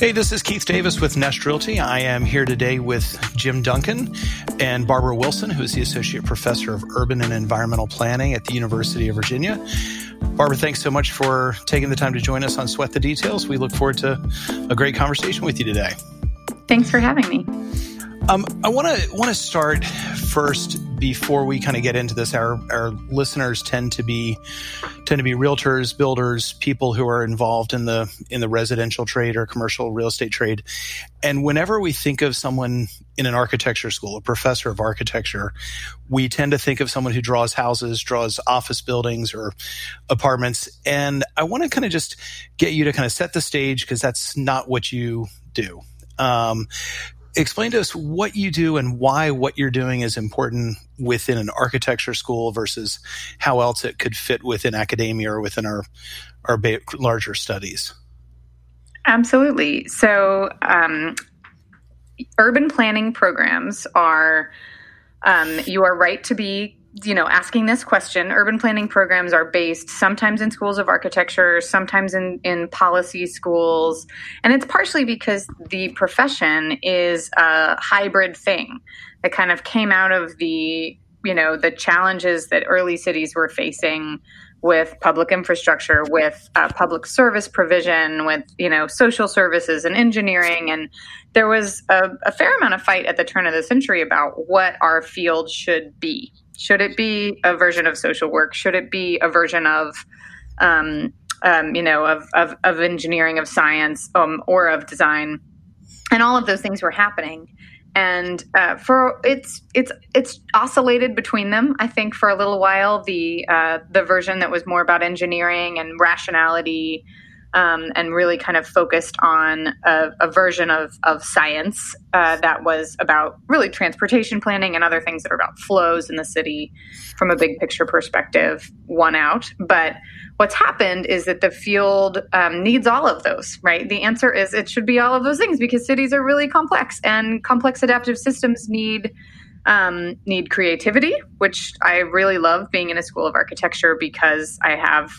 Hey, this is Keith Davis with Nest Realty. I am here today with Jim Duncan and Barbara Wilson, who is the Associate Professor of Urban and Environmental Planning at the University of Virginia. Barbara, thanks so much for taking the time to join us on Sweat the Details. We look forward to a great conversation with you today. Thanks for having me. Um, I want to want to start first before we kind of get into this. Our our listeners tend to be tend to be realtors, builders, people who are involved in the in the residential trade or commercial real estate trade. And whenever we think of someone in an architecture school, a professor of architecture, we tend to think of someone who draws houses, draws office buildings or apartments. And I want to kind of just get you to kind of set the stage because that's not what you do. Um, explain to us what you do and why what you're doing is important within an architecture school versus how else it could fit within academia or within our our ba- larger studies. Absolutely. So, um, urban planning programs are. Um, you are right to be you know, asking this question, urban planning programs are based sometimes in schools of architecture, sometimes in, in policy schools. And it's partially because the profession is a hybrid thing that kind of came out of the, you know, the challenges that early cities were facing with public infrastructure, with uh, public service provision, with you know social services and engineering, and there was a, a fair amount of fight at the turn of the century about what our field should be should it be a version of social work? Should it be a version of, um, um, you know, of, of, of, engineering, of science, um, or of design? And all of those things were happening. And uh, for it's it's it's oscillated between them. I think for a little while, the uh, the version that was more about engineering and rationality um, and really kind of focused on a, a version of, of science uh, that was about really transportation planning and other things that are about flows in the city from a big picture perspective, one out. But what's happened is that the field um, needs all of those, right? The answer is it should be all of those things because cities are really complex and complex adaptive systems need. Um, need creativity, which I really love being in a school of architecture because I have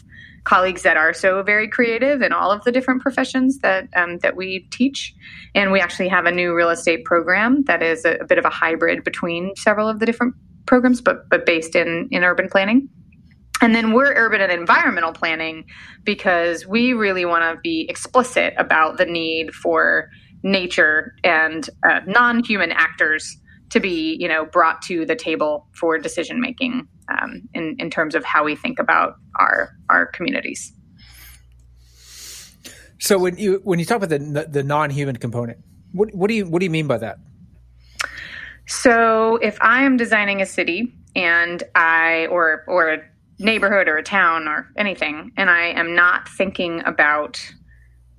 colleagues that are so very creative in all of the different professions that um, that we teach. And we actually have a new real estate program that is a, a, bit of a hybrid between several of the different programs, but but based in in urban planning. And then we're urban and environmental planning because we really want to be explicit about the need for nature and uh, non-human actors to be, you know, brought to the table for decision making um, in, in terms of how we think about our our communities. So when you when you talk about the the non-human component, what what do you what do you mean by that? So if I am designing a city and I or or a neighborhood or a town or anything, and I am not thinking about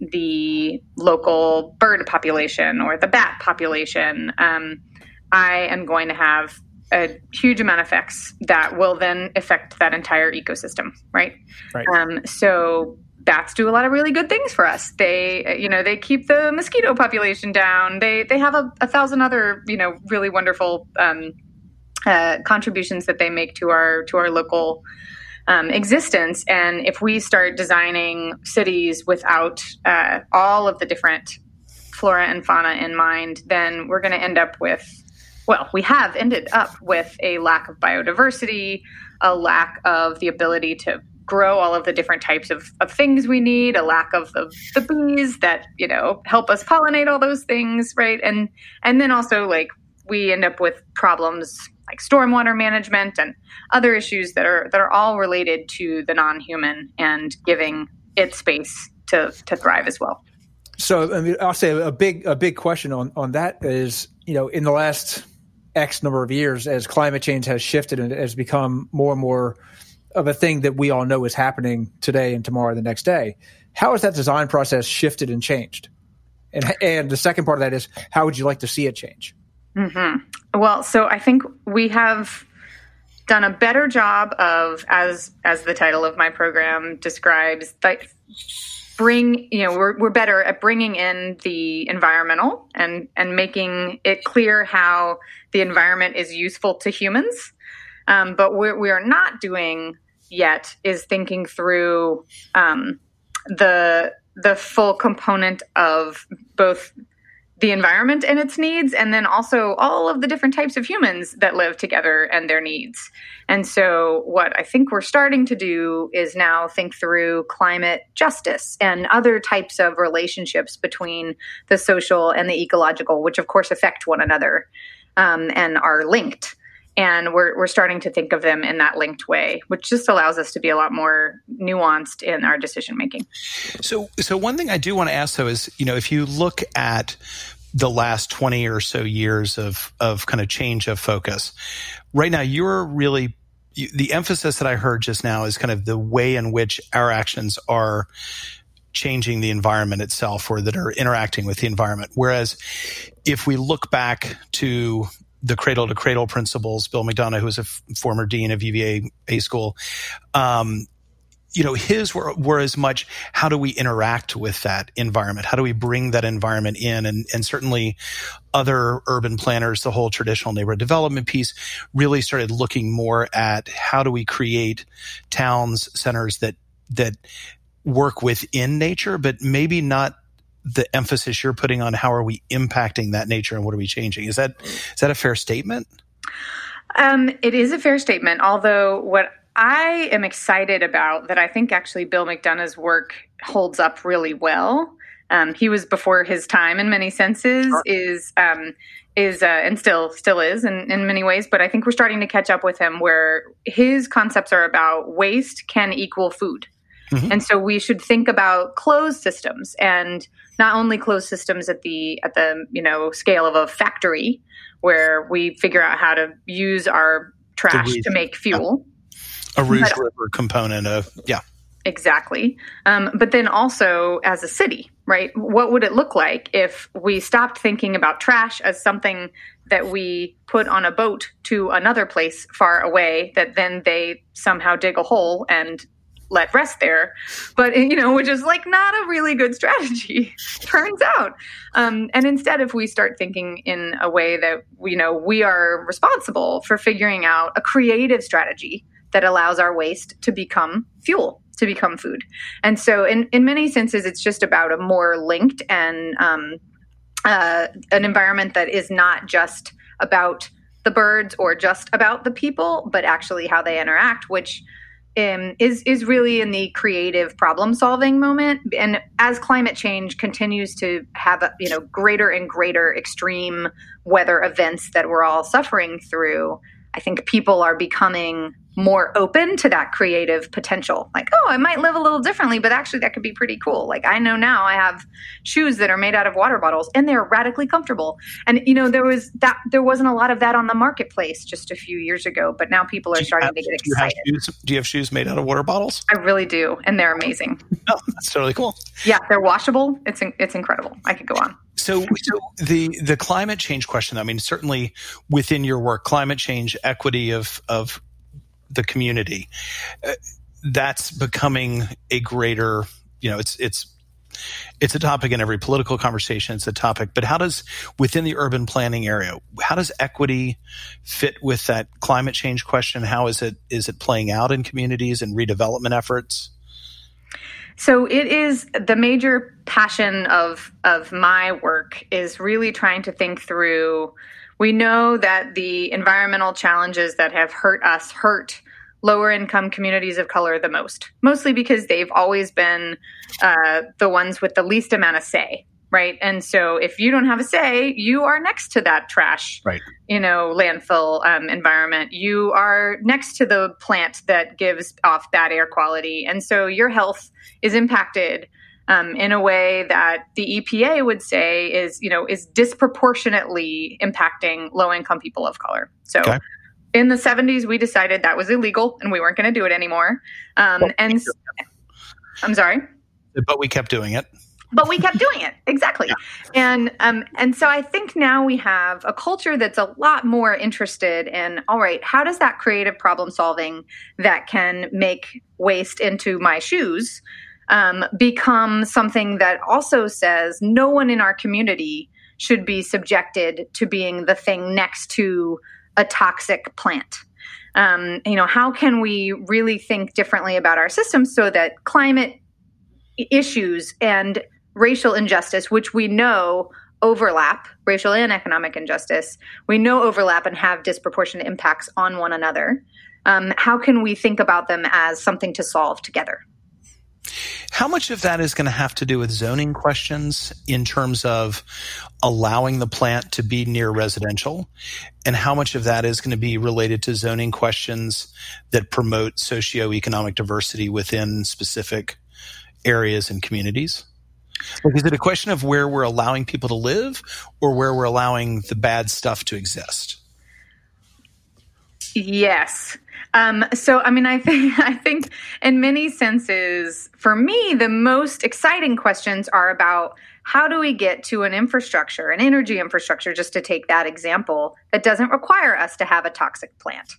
the local bird population or the bat population, um, I am going to have a huge amount of effects that will then affect that entire ecosystem, right? Right. Um, so bats do a lot of really good things for us. They, you know, they keep the mosquito population down. They they have a, a thousand other, you know, really wonderful um, uh, contributions that they make to our to our local um, existence. And if we start designing cities without uh, all of the different flora and fauna in mind, then we're going to end up with well, we have ended up with a lack of biodiversity, a lack of the ability to grow all of the different types of, of things we need, a lack of the, the bees that, you know, help us pollinate all those things, right? And and then also like we end up with problems like stormwater management and other issues that are that are all related to the non-human and giving it space to to thrive as well. So I mean, I'll say a big a big question on on that is you know in the last X number of years as climate change has shifted and has become more and more of a thing that we all know is happening today and tomorrow and the next day. How has that design process shifted and changed? And, and the second part of that is how would you like to see it change? Mm-hmm. Well, so I think we have done a better job of, as as the title of my program describes, bring you know we're, we're better at bringing in the environmental and and making it clear how the environment is useful to humans um, but what we are not doing yet is thinking through um, the the full component of both the environment and its needs, and then also all of the different types of humans that live together and their needs. And so, what I think we're starting to do is now think through climate justice and other types of relationships between the social and the ecological, which of course affect one another um, and are linked. And we're, we're starting to think of them in that linked way, which just allows us to be a lot more nuanced in our decision making. So, so one thing I do want to ask though is, you know, if you look at the last 20 or so years of, of kind of change of focus, right now you're really the emphasis that I heard just now is kind of the way in which our actions are changing the environment itself or that are interacting with the environment. Whereas if we look back to the cradle to cradle principles, Bill McDonough, who was a f- former dean of UVA A school, um, you know, his were, were as much how do we interact with that environment? How do we bring that environment in? And, and certainly other urban planners, the whole traditional neighborhood development piece really started looking more at how do we create towns, centers that, that work within nature, but maybe not the emphasis you're putting on how are we impacting that nature and what are we changing. Is that, is that a fair statement? Um, it is a fair statement, although what I am excited about that I think actually Bill McDonough's work holds up really well. Um, he was before his time in many senses. Sure. Is um, is uh, and still still is in, in many ways, but I think we're starting to catch up with him where his concepts are about waste can equal food. Mm-hmm. And so we should think about closed systems and not only closed systems at the at the you know scale of a factory where we figure out how to use our trash to make fuel a Rouge but, River component of yeah. Exactly. Um, but then also as a city, right? What would it look like if we stopped thinking about trash as something that we put on a boat to another place far away that then they somehow dig a hole and let rest there. But you know which is like not a really good strategy turns out. Um, and instead if we start thinking in a way that you know we are responsible for figuring out a creative strategy that allows our waste to become fuel to become food. And so in, in many senses it's just about a more linked and um, uh, an environment that is not just about the birds or just about the people but actually how they interact which um, is is really in the creative problem solving moment. And as climate change continues to have a, you know greater and greater extreme weather events that we're all suffering through i think people are becoming more open to that creative potential. Like, oh, I might live a little differently, but actually that could be pretty cool. Like I know now I have shoes that are made out of water bottles and they're radically comfortable. And you know, there was that there wasn't a lot of that on the marketplace just a few years ago, but now people are starting have, to get excited. Do you, do you, have shoes made out of water bottles? I really do, and they're amazing. oh, that's totally cool. Yeah, they're washable. It's it's incredible. I could go on. So, so the the climate change question. I mean, certainly within your work, climate change, equity of of the community. Uh, that's becoming a greater, you know, it's it's it's a topic in every political conversation. It's a topic, but how does within the urban planning area, how does equity fit with that climate change question? How is it is it playing out in communities and redevelopment efforts? So it is the major passion of of my work is really trying to think through. We know that the environmental challenges that have hurt us hurt lower income communities of color the most, mostly because they've always been uh, the ones with the least amount of say. Right. And so if you don't have a say, you are next to that trash, right. you know, landfill um, environment. You are next to the plant that gives off bad air quality. And so your health is impacted um, in a way that the EPA would say is, you know, is disproportionately impacting low income people of color. So okay. in the 70s we decided that was illegal and we weren't going to do it anymore. Um, and i'm sorry? But we kept doing it. But we kept doing it. Exactly. Yeah. and um, and so i think now we have a culture that's a lot more interested in all right how does that creative problem solving that can make waste into my shoes um, become something that also says no one in our community should be subjected to being the thing next to a toxic plant. Um, you know, how can we really think differently about our systems so that climate issues and racial injustice, which we know overlap, racial and economic injustice, we know overlap and have disproportionate impacts on one another. Um, how can we think about them as something to solve together? How much of that is going to have to do with zoning questions in terms of allowing the plant to be near residential? And how much of that is going to be related to zoning questions that promote socioeconomic diversity within specific areas and communities? Like, is it a question of where we're allowing people to live or where we're allowing the bad stuff to exist? Yes. Um, so, I mean, I think I think in many senses, for me, the most exciting questions are about how do we get to an infrastructure, an energy infrastructure, just to take that example, that doesn't require us to have a toxic plant.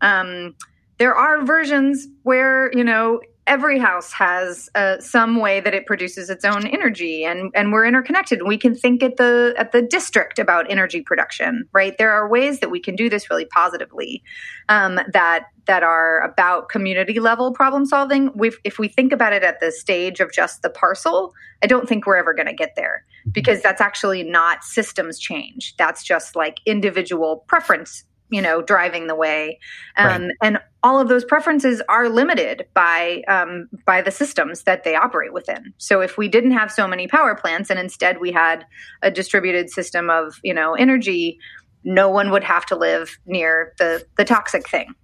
Um, there are versions where you know every house has uh, some way that it produces its own energy and and we're interconnected. We can think at the at the district about energy production right? There are ways that we can do this really positively um, that that are about community level problem solving. We if we think about it at the stage of just the parcel i don't think we're ever going to get there because that's actually not systems change. That's just like individual preference you know driving the way. Um, right. and all of those preferences are limited by um, by the systems that they operate within. So if we didn't have so many power plants and instead we had a distributed system of you know energy no one would have to live near the the toxic thing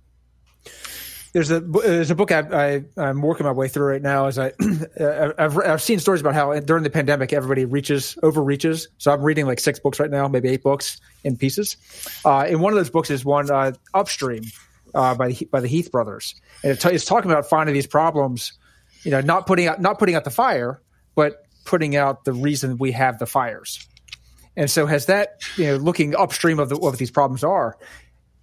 there's a there's a book I, I am working my way through right now. As I I've I've seen stories about how during the pandemic everybody reaches overreaches. So I'm reading like six books right now, maybe eight books in pieces. Uh, and one of those books is one uh, Upstream uh, by the by the Heath brothers, and it t- it's talking about finding these problems. You know, not putting out not putting out the fire, but putting out the reason we have the fires. And so has that you know looking upstream of the, what these problems are,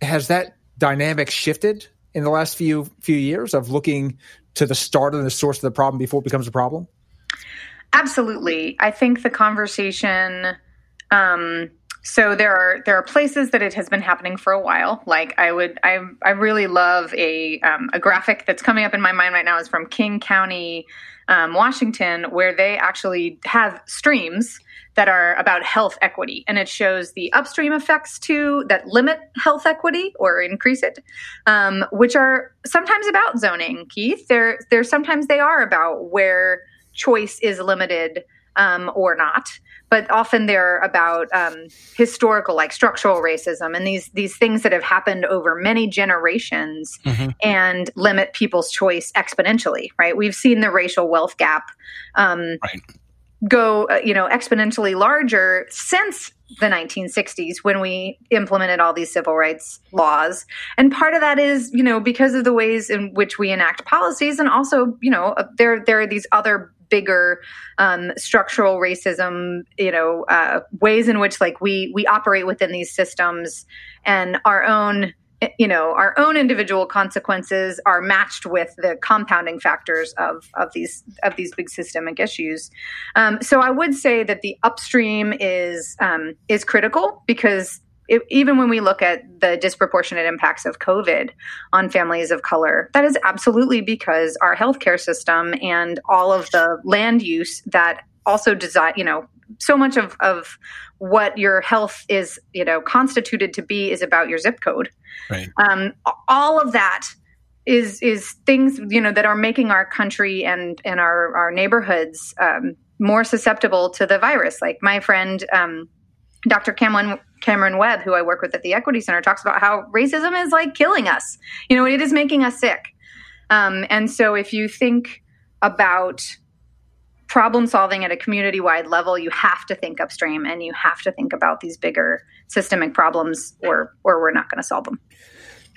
has that dynamic shifted in the last few few years of looking to the start and the source of the problem before it becomes a problem? Absolutely. I think the conversation um, so there are there are places that it has been happening for a while. Like I would I I really love a um, a graphic that's coming up in my mind right now is from King County, um, Washington, where they actually have streams that are about health equity and it shows the upstream effects too that limit health equity or increase it um, which are sometimes about zoning keith they're, they're sometimes they are about where choice is limited um, or not but often they're about um, historical like structural racism and these these things that have happened over many generations mm-hmm. and limit people's choice exponentially right? We've seen the racial wealth gap um, right. go uh, you know exponentially larger since the 1960s when we implemented all these civil rights laws. And part of that is you know because of the ways in which we enact policies and also you know uh, there there are these other bigger um, structural racism you know uh, ways in which like we we operate within these systems and our own you know our own individual consequences are matched with the compounding factors of of these of these big systemic issues. Um, so i would say that the upstream is um, is critical because it, even when we look at the disproportionate impacts of covid on families of color that is absolutely because our healthcare system and all of the land use that also design you know so much of of what your health is you know constituted to be is about your zip code. Right. Um, all of that is is things you know that are making our country and and our our neighborhoods um, more susceptible to the virus. Like my friend um, dr cameron cameron webb who i work with at the equity center talks about how racism is like killing us you know it is making us sick um, and so if you think about problem solving at a community wide level, you have to think upstream and you have to think about these bigger systemic problems, or or we're not going to solve them.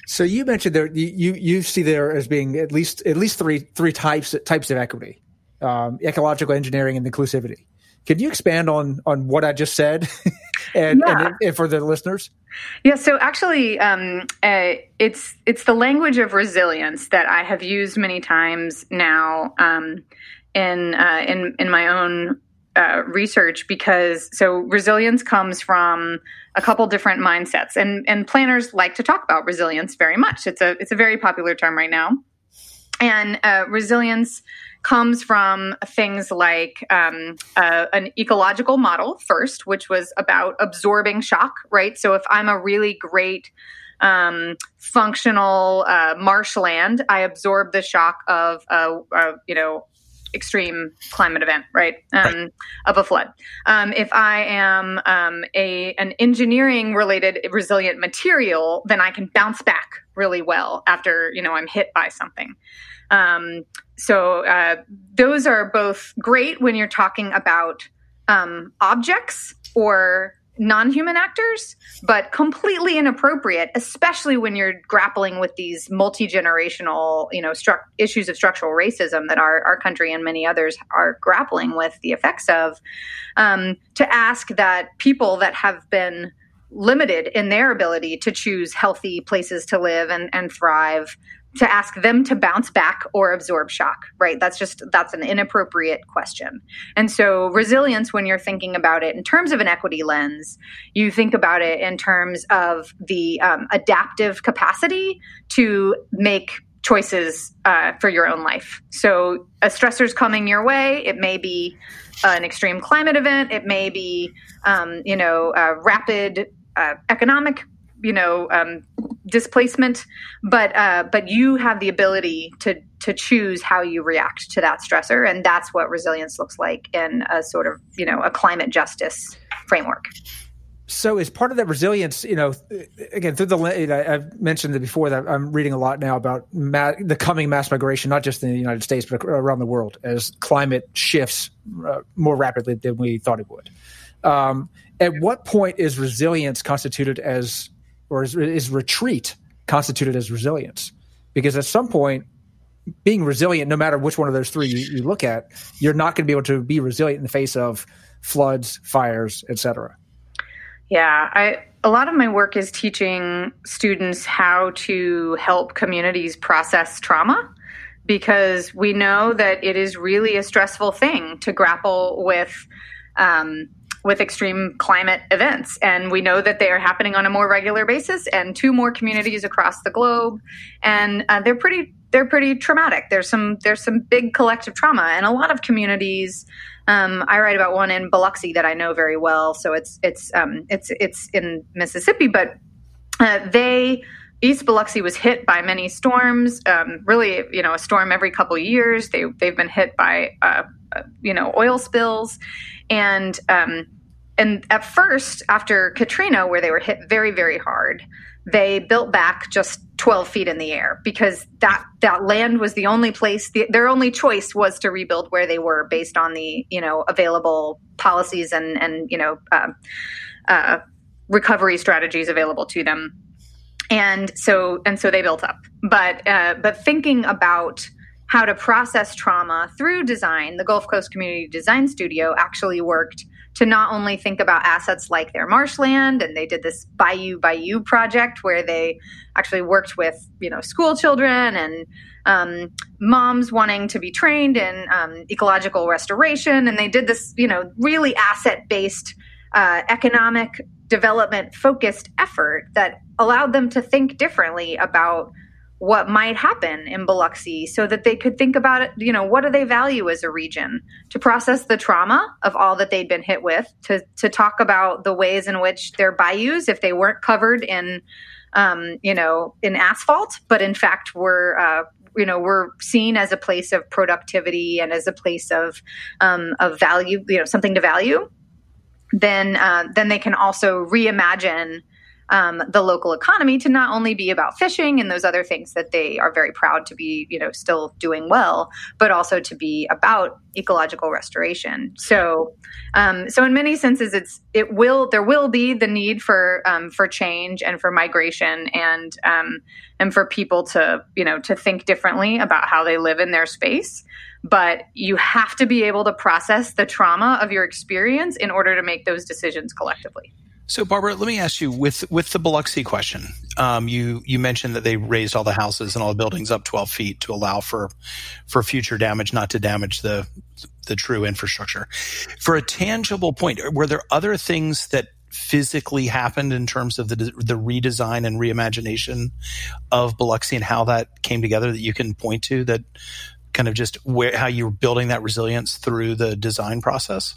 So you mentioned there you you see there as being at least at least three three types types of equity, um, ecological engineering and inclusivity. Could you expand on on what I just said, and, yeah. and, and, for the listeners? Yeah. So actually, um, uh, it's it's the language of resilience that I have used many times now. Um, in uh, in in my own uh, research because so resilience comes from a couple different mindsets and and planners like to talk about resilience very much it's a it's a very popular term right now and uh, resilience comes from things like um, uh, an ecological model first, which was about absorbing shock, right? So if I'm a really great um, functional uh, marshland, I absorb the shock of a, a you know extreme climate event, right? Um, right. Of a flood. Um, if I am um, a an engineering related resilient material, then I can bounce back really well after you know I'm hit by something. So uh, those are both great when you're talking about um, objects or non-human actors but completely inappropriate especially when you're grappling with these multi-generational you know stru- issues of structural racism that our, our country and many others are grappling with the effects of um, to ask that people that have been limited in their ability to choose healthy places to live and, and thrive to ask them to bounce back or absorb shock right? That's just that's an inappropriate question. And so resilience when you're thinking about it in terms of an equity lens you think about it in terms of the um, adaptive capacity to make choices uh, for your own life. So a stressor's coming your way it may be an extreme climate event it may be um, you know rapid uh, economic you know um, displacement but uh, but you have the ability to to choose how you react to that stressor and that's what resilience looks like in a sort of you know a climate justice framework. So as part of that resilience you know again through the you know, i've mentioned it before that i'm reading a lot now about ma- the coming mass migration not just in the united states but around the world as climate shifts uh, more rapidly than we thought it would. Um, at what point is resilience constituted as or is, is retreat constituted as resilience? Because at some point, being resilient, no matter which one of those three you, you look at, you're not going to be able to be resilient in the face of floods, fires, etc. Yeah, I a lot of my work is teaching students how to help communities process trauma because we know that it is really a stressful thing to grapple with um, with extreme climate events. And we know that they are happening on a more regular basis and two more communities across the globe. And uh, they're pretty they're pretty traumatic. There's some there's some big collective trauma, and a lot of communities. Um, I write about one in Biloxi that I know very well. So it's it's um, it's it's in Mississippi, but uh, they East Biloxi was hit by many storms. Um, really, you know, a storm every couple years. They they've been hit by uh, uh, you know oil spills, and um, and at first, after Katrina, where they were hit very, very hard, they built back just 12 feet in the air because that that land was the only place the, their only choice was to rebuild where they were based on the you know available policies and and you know uh, uh, recovery strategies available to them and so and so they built up. But uh, but thinking about how to process trauma through design the gulf coast community design studio actually worked to not only think about assets like their marshland and they did this bayou bayou project where they actually worked with you know school children and um, moms wanting to be trained in um, ecological restoration. And they did this you know really asset based uh, economic development focused effort that allowed them to think differently about what might happen in Biloxi so that they could think about it, you know, what do they value as a region? To process the trauma of all that they'd been hit with, to, to talk about the ways in which their bayous, if they weren't covered in, um, you know, in asphalt, but in fact were, uh, you know, were seen as a place of productivity and as a place of, um, of value, you know, something to value, then, uh, then they can also reimagine um, the local economy to not only be about fishing and those other things that they are very proud to be, you know, still doing well, but also to be about ecological restoration. So, um, so in many senses, it's it will there will be the need for um, for change and for migration and um, and for people to you know to think differently about how they live in their space but you have to be able to process the trauma of your experience in order to make those decisions collectively. So, Barbara, let me ask you with with the Biloxi question. Um, you you mentioned that they raised all the houses and all the buildings up 12 feet to allow for for future damage, not to damage the the true infrastructure. For a tangible point, were there other things that physically happened in terms of the the redesign and reimagination of Biloxi and how that came together that you can point to that kind of just where, how you're building that resilience through the design process?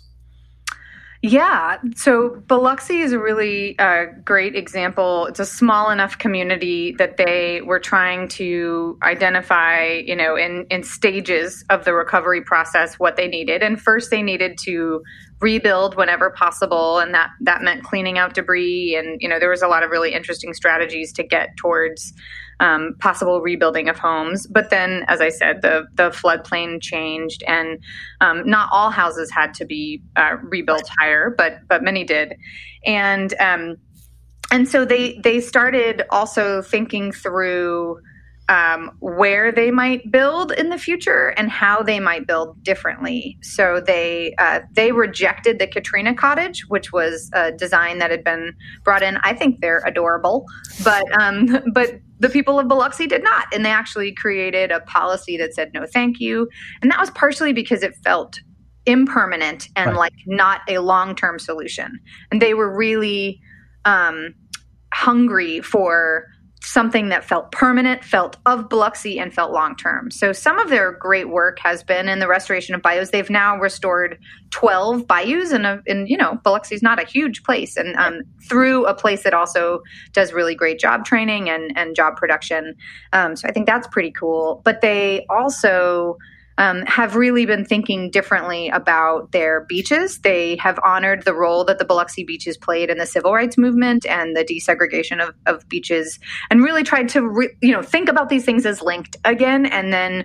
Yeah. So Biloxi is a really uh, great example. It's a small enough community that they were trying to identify, you know, in, in stages of the recovery process what they needed. And first they needed to rebuild whenever possible. And that, that meant cleaning out debris. And, you know, there was a lot of really interesting strategies to get towards um, possible rebuilding of homes. But then, as I said, the the floodplain changed, and um, not all houses had to be uh, rebuilt higher, but but many did, and um, and so they they started also thinking through. Um, where they might build in the future and how they might build differently. So they uh, they rejected the Katrina cottage, which was a design that had been brought in. I think they're adorable, but um, but the people of Biloxi did not. And they actually created a policy that said no thank you. And that was partially because it felt impermanent and right. like not a long term solution. And they were really um, hungry for something that felt permanent, felt of Biloxi, and felt long term. So some of their great work has been in the restoration of bayous. They've now restored 12 bayous, and, and you know, Biloxi is not a huge place. And um, through a place that also does really great job training and, and job production. Um, so I think that's pretty cool. But they also um, have really been thinking differently about their beaches. They have honored the role that the Biloxi beaches played in the civil rights movement and the desegregation of, of beaches, and really tried to re- you know think about these things as linked again, and then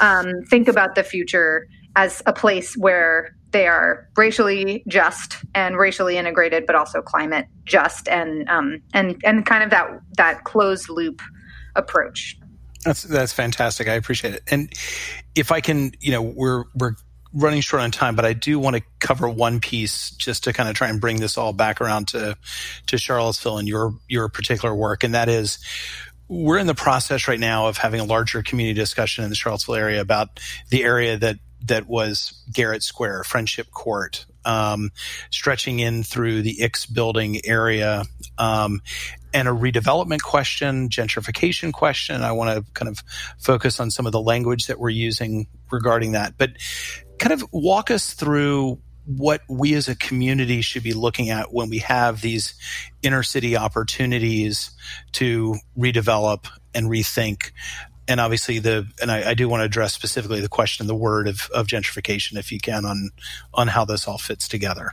um, think about the future as a place where they are racially just and racially integrated, but also climate just and um, and and kind of that that closed loop approach. That's that's fantastic. I appreciate it. And if I can, you know, we're we're running short on time, but I do want to cover one piece just to kind of try and bring this all back around to to Charlottesville and your your particular work, and that is we're in the process right now of having a larger community discussion in the Charlottesville area about the area that that was Garrett Square, Friendship Court, um, stretching in through the Ix building area, um, and a redevelopment question, gentrification question. I want to kind of focus on some of the language that we're using regarding that, but kind of walk us through what we as a community should be looking at when we have these inner city opportunities to redevelop and rethink. And obviously the and I, I, do want to address specifically the question the word of, of gentrification if you can on on how this all fits together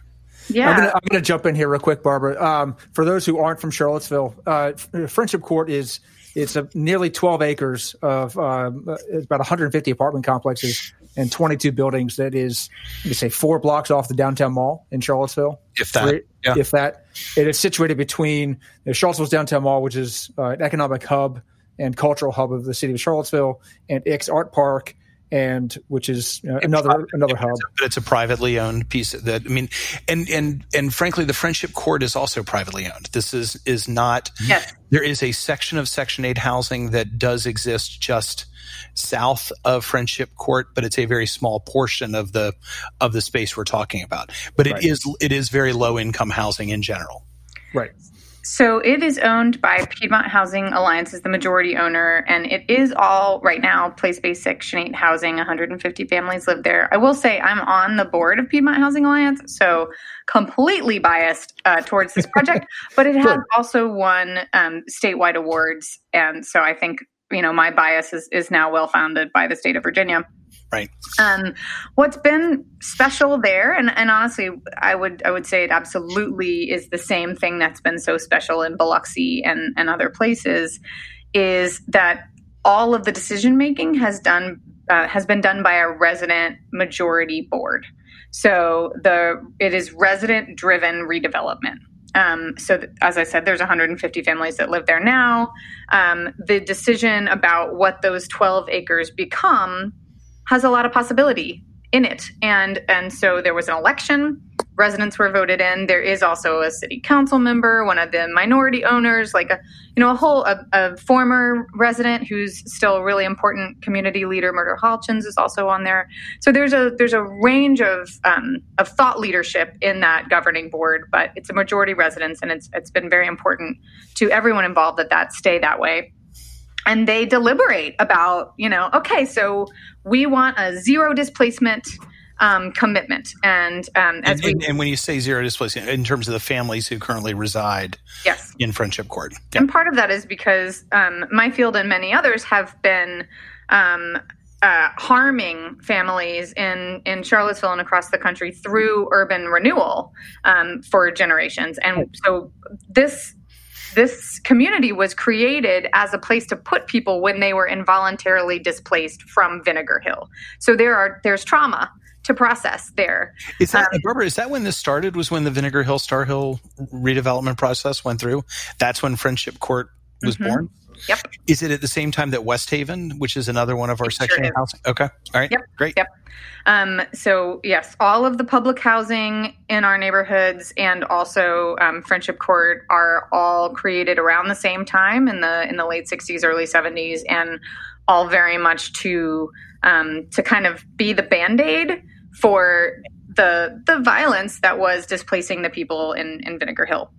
yeah. i'm going to jump in here real quick barbara. Um, for those who aren't from charlottesville uh, friendship court is it's a nearly 12 acres of uh, about 150 apartment complexes and 22 buildings that is you say four blocks off the downtown mall in charlottesville. If that Three, yeah. if that. It is situated between you know, charlottesville's downtown mall which is uh, an economic hub and cultural hub of the city of Charlottesville, and Ix Art Park, and which is you know, another private, another hub. But it's a privately owned piece. That I mean, and and and frankly, the Friendship Court is also privately owned. This is is not. Yes. There is a section of Section Eight housing that does exist just south of Friendship Court, but it's a very small portion of the of the space we're talking about. But it right. is it is very low income housing in general. Right. So it is owned by Piedmont Housing Alliance as the majority owner, and it is all right now place-based Section 8 housing. 150 families live there. I will say I'm on the board of Piedmont Housing Alliance, so completely biased uh, towards this project, but it has also won um, statewide awards, and so I think you know my bias is is now well founded by the state of Virginia. Right. Um, what's been special there, and, and honestly, I would I would say it absolutely is the same thing that's been so special in Biloxi and, and other places, is that all of the decision making has done uh, has been done by a resident majority board. So the it is resident driven redevelopment. Um, so, th- as I said, there's 150 families that live there now. Um, the decision about what those 12 acres become has a lot of possibility in it. And and so there was an election, residents were voted in. There is also a city council member, one of the minority owners, like a you know a whole a, a former resident who's still a really important community leader. Murder Halchins is also on there. So there's a there's a range of um, of thought leadership in that governing board, but it's a majority residents, and it's it's been very important to everyone involved that that stay that way. And they deliberate about you know okay so we want a zero displacement um, commitment and um, as and, we, and, and, when you say zero displacement in terms of the families who currently reside yes. in friendship court yeah. and part of that is because um, my field and many others have been um, uh, harming families in in Charlottesville and across the country through urban renewal um, for generations, and so this this community was created as a place to put people when they were involuntarily displaced from Vinegar Hill. So there are there's trauma to process there. Is that um, Barbara? Is that when this started? Was when the Vinegar Hill Starr Hill redevelopment process went through? That's when Friendship Court was mm-hmm. born. Yep. Is it at the same time that Westhaven, which is another one of our section sure housing? Okay. All right. Yep. Great. Yep. Um, so yes, all of the public housing in our neighborhoods and also um, Friendship Court are all created around the same time in the in the late '60s, early '70s, and all very much to um, to kind of be the band aid for the the violence that was displacing the people in in Vinegar Hill,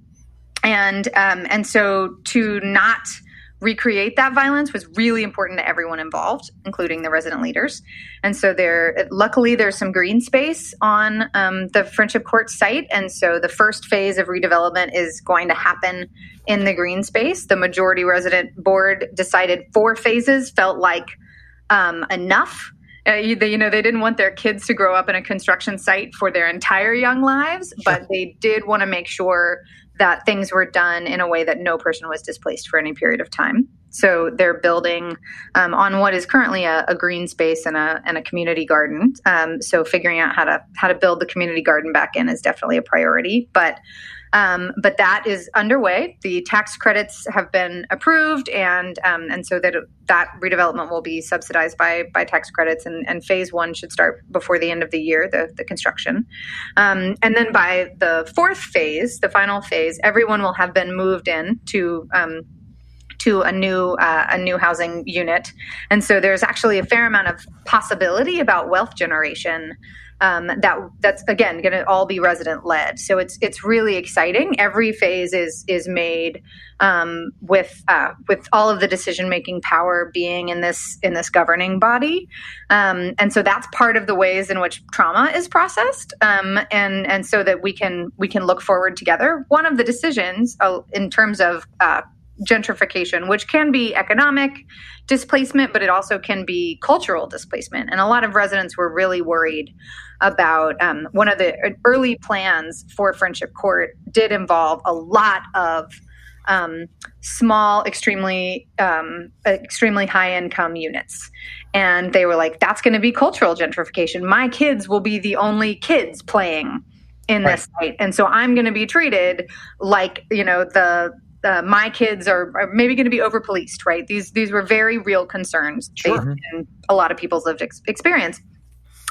and um, and so to not recreate that violence was really important to everyone involved, including the resident leaders. And so there, luckily, there's some green space on um, the Friendship Court site, and so the first phase of redevelopment is going to happen in the green space. The majority resident board decided four phases felt like um, enough. Uh, you, they, you know, they didn't want their kids to grow up in a construction site for their entire young lives, but they did want to make sure that things were done in a way that no person was displaced for any period of time. So they're building um, on what is currently a, a, green space and a, and a community garden. Um, so figuring out how to how to build the community garden back in is definitely a priority. But um, but that is underway. The tax credits have been approved, and um, and so that that redevelopment will be subsidized by by tax credits. And, and phase one should start before the end of the year, the the construction. Um, and then by the fourth phase, the final phase, everyone will have been moved in to um, to a new uh, a new housing unit, and so there's actually a fair amount of possibility about wealth generation um, that that's again going to all be resident led. So it's it's really exciting. Every phase is is made um, with uh, with all of the decision making power being in this in this governing body, um, and so that's part of the ways in which trauma is processed, um, and and so that we can we can look forward together. One of the decisions uh, in terms of uh, gentrification, which can be economic displacement, but it also can be cultural displacement. And a lot of residents were really worried about um, one of the early plans for Friendship Court did involve a lot of um, small, extremely, um, extremely high income units. And they were like, that's going to be cultural gentrification. My kids will be the only kids playing in right. this site. And so I'm going to be treated like, you know, the uh, my kids are, are maybe going to be over policed, right? These these were very real concerns sure. based in a lot of people's lived ex- experience.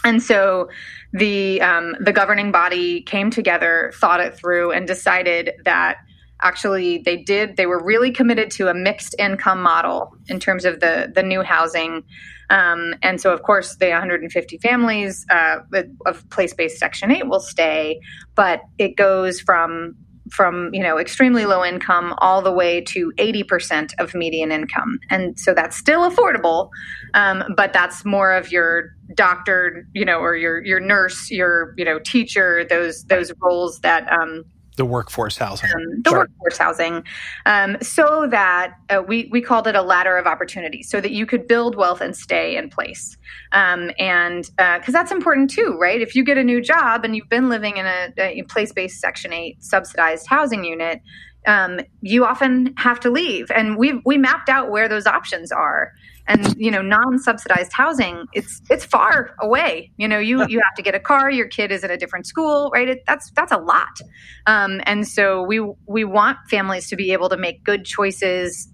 And so the um, the governing body came together, thought it through, and decided that actually they did they were really committed to a mixed income model in terms of the the new housing. Um, and so, of course, the 150 families uh, of place based Section 8 will stay, but it goes from from you know extremely low income all the way to 80% of median income. And so that's still affordable um, but that's more of your doctor you know or your your nurse your you know teacher those those roles that um, the workforce housing. Um, the sure. workforce housing, um, so that uh, we we called it a ladder of opportunity, so that you could build wealth and stay in place, um, and because uh, that's important too, right? If you get a new job and you've been living in a, a place based Section Eight subsidized housing unit, um, you often have to leave, and we we mapped out where those options are and you know non-subsidized housing it's it's far away. You know you you have to get a car your kid is at a different school right? It, that's that's a lot. Um, and so we we want families to be able to make good choices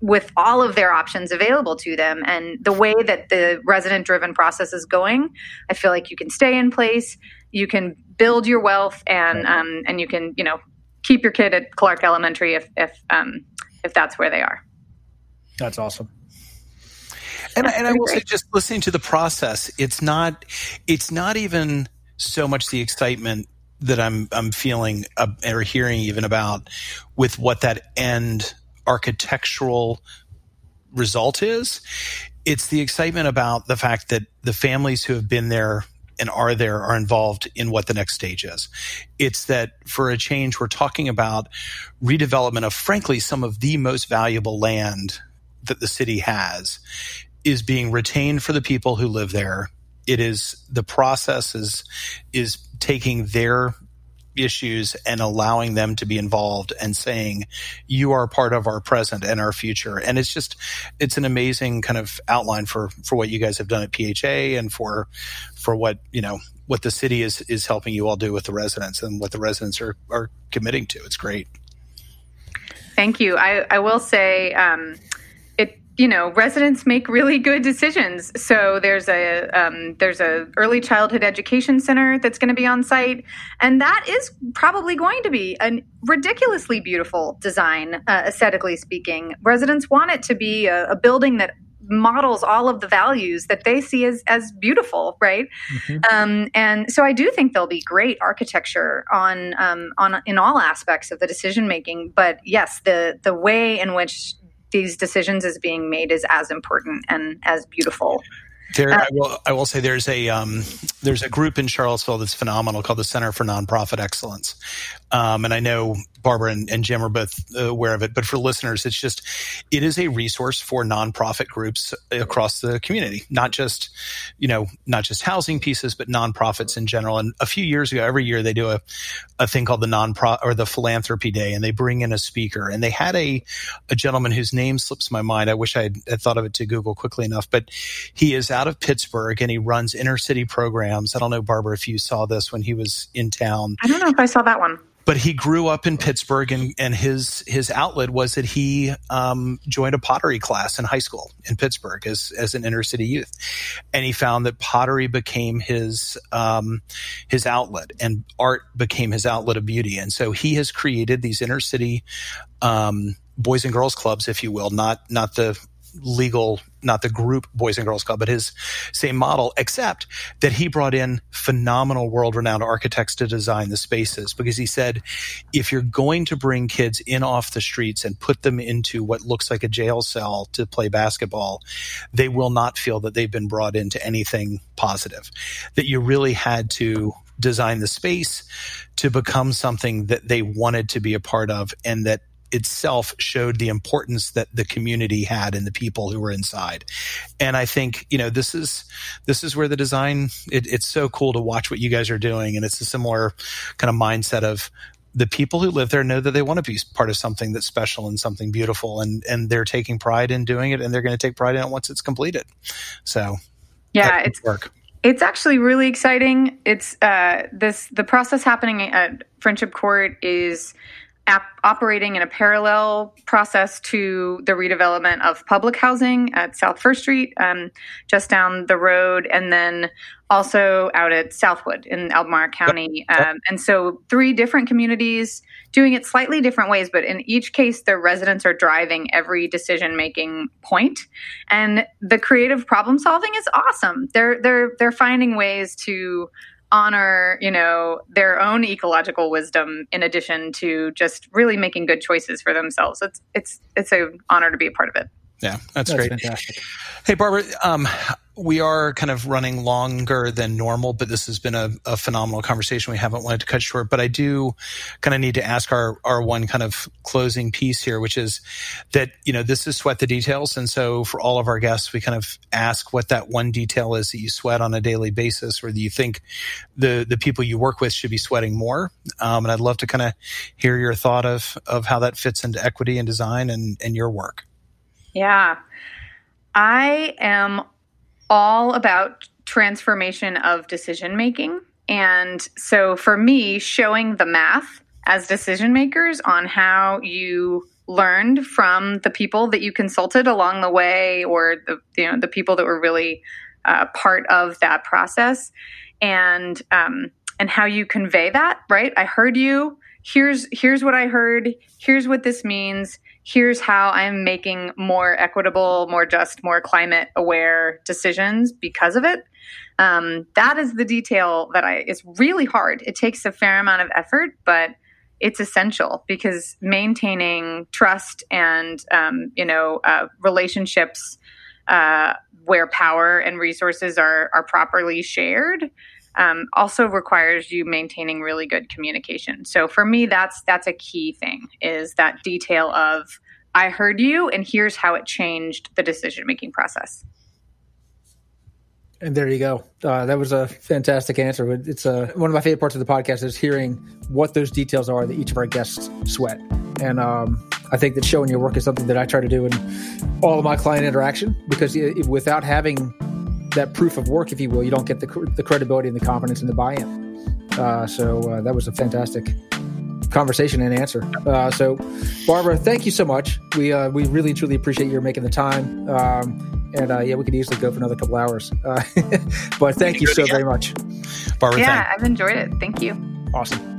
with all of their options available to them. And the way that the resident driven process is going i feel like you can stay in place you can build your wealth and um, and you can you know keep your kid at clark elementary if if um, if that's where they are. That's awesome and, and I will say, just listening to the process, it's not, it's not even so much the excitement that I'm I'm feeling uh, or hearing even about with what that end architectural result is. It's the excitement about the fact that the families who have been there and are there are involved in what the next stage is. It's that for a change, we're talking about redevelopment of, frankly, some of the most valuable land that the city has is being retained for the people who live there. It is the process is is taking their issues and allowing them to be involved and saying you are part of our present and our future. And it's just it's an amazing kind of outline for for what you guys have done at PHA and for for what you know what the city is is helping you all do with the residents and what the residents are are committing to. It's great. Thank you. I i will say um you know residents make really good decisions. So there's a um, there's a early childhood education center that's going to be on site and that is probably going to be a ridiculously beautiful design uh, aesthetically speaking. Residents want it to be a, a, building that models all of the values that they see as as beautiful right? Mm-hmm. um, and so i do think there'll be great architecture on um, on in all aspects of the decision making but yes the the way in which these decisions as being made is as important and as beautiful. There, uh, I will. I will say there's a um, there's a group in Charlottesville that's phenomenal called the Center for Nonprofit Excellence, um, and I know Barbara and, and, Jim are both aware of it. But for listeners, it's just it is a resource for nonprofit groups across the community, not just you know not just housing pieces, but nonprofits in general. And a few years ago, every year they do a a thing called the nonprofit or the philanthropy day, and they bring in a speaker. And they had a a gentleman whose name slips my mind. I wish I had, had thought of it to Google quickly enough, but he is out of Pittsburgh and he runs inner city programs. I don't know, Barbara, if you saw this when he was in town. I don't know if I saw that one but he grew up in Pittsburgh, and, and his his outlet was that he um, joined a pottery class in high school in Pittsburgh as as an inner city youth, and he found that pottery became his um, his outlet, and art became his outlet of beauty, and so he has created these inner city um, boys and girls clubs, if you will, not not the legal, not the group Boys and Girls Club, but his same model, except that he brought in phenomenal world renowned architects to design the spaces because he said, if you're going to bring kids in off the streets and put them into what looks like a jail cell to play basketball, they will not feel that they've been brought into anything positive. That you really had to design the space to become something that they wanted to be a part of and that itself showed the importance that the community had and the people who were inside. And I think, you know, this is, this is where the design, it, it's so cool to watch what you guys are doing. And it's a similar kind of mindset of, the people who live there know that they want to be part of something that's special and something beautiful and and they're taking pride in doing it and they're going to take pride in it once it's completed so yeah it's work it's actually really exciting it's uh, this the process happening at friendship court is operating in a parallel process to the redevelopment of public housing at South First Street, um, just down the road, and then also out at Southwood in Albemarle County. Um, and so, three different communities doing it slightly different ways, but in each case, the residents are driving every decision making point. And the creative problem solving is awesome. They're they're they're finding ways to honor, you know, their own ecological wisdom in addition to just really making good choices for themselves. It's it's it's an honor to be a part of it. Yeah, that's, that's great. Fantastic. Hey, Barbara, um, we are kind of running longer than normal, but this has been a, a, phenomenal conversation. We haven't wanted to cut short, but I do kind of need to ask our, our one kind of closing piece here, which is that, you know, this is sweat the details. And so for all of our guests, we kind of ask what that one detail is that you sweat on a daily basis or that you think the, the people you work with should be sweating more. Um, and I'd love to kind of hear your thought of, of how that fits into equity and design and, and your work. Yeah. I am all about transformation of decision making. And so for me, showing the math as decision makers on how you learned from the people that you consulted along the way or the you know the people that were really uh, part of that process and um, and how you convey that right? I heard you. Here's here's what i heard. Here's what this means here's how I'm making more equitable, more just, more climate aware decisions because of it. Um, that is the detail that I, it's really hard. It takes a fair amount of effort, but it's essential because maintaining trust and um, you know uh, relationships uh, where power and resources are are properly shared um, also requires you maintaining really good communication. So for me, that's that's a key thing is that detail of I heard you, and here's how it changed the decision making process. And there you go. Uh, that was a fantastic answer. It's uh, one of my favorite parts of the podcast is hearing what those details are that each of our guests sweat. And um, I think that showing your work is something that I try to do in all of my client interaction because without having that proof of work, if you will, you don't get the, the credibility and the confidence and the buy-in. Uh, so uh, that was a fantastic conversation and answer. Uh, so, Barbara, thank you so much. We uh, we really truly appreciate your making the time. Um, and uh, yeah, we could easily go for another couple hours. Uh, but thank you so very much, Barbara. Yeah, I've enjoyed it. Thank you. Awesome.